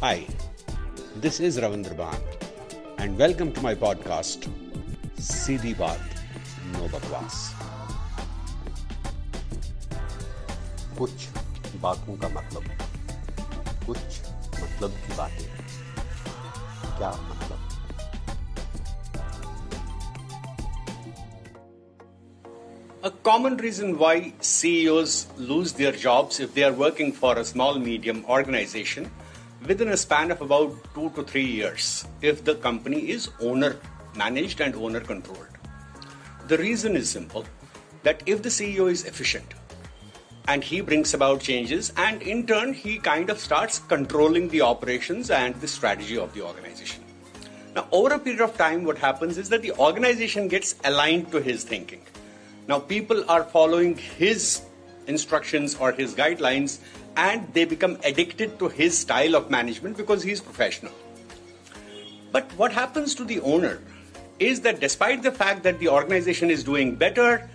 Hi, this is Ravindra Ban, and welcome to my podcast, Seedhi Baat, No Bakwas. कुछ बातों का मतलब कुछ मतलब की बातें क्या मतलब A common reason why CEOs lose their jobs if they are working for a small medium organization – within a span of about two to three years if the company is owner managed and owner controlled. The reason is simple that if the CEO is efficient and he brings about changes, and in turn, he kind of starts controlling the operations and the strategy of the organization. Now, over a period of time, what happens is that the organization gets aligned to his thinking. Now, people are following his instructions or his guidelines and they become addicted to his style of management because he's professional. But what happens to the owner is that despite the fact that the organization is doing better,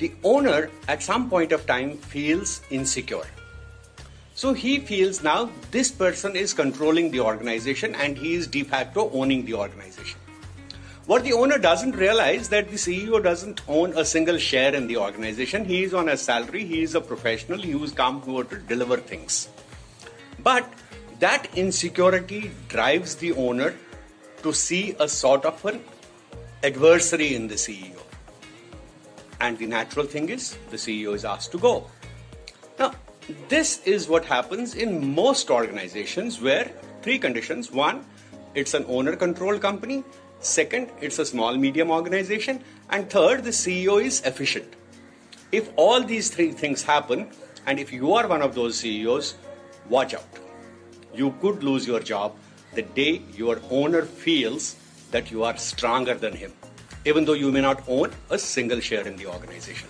the owner at some point of time feels insecure. So he feels now this person is controlling the organization and he is de facto owning the organization. What the owner doesn't realize that the CEO doesn't own a single share in the organization. He is on a salary. He is a professional. He is come here to deliver things. But that insecurity drives the owner to see a sort of an adversary in the CEO. And the natural thing is the CEO is asked to go. Now, this is what happens in most organizations where three conditions. One, it's an owner controlled company. Second, it's a small medium organization. And third, the CEO is efficient. If all these three things happen, and if you are one of those CEOs, watch out. You could lose your job the day your owner feels that you are stronger than him, even though you may not own a single share in the organization.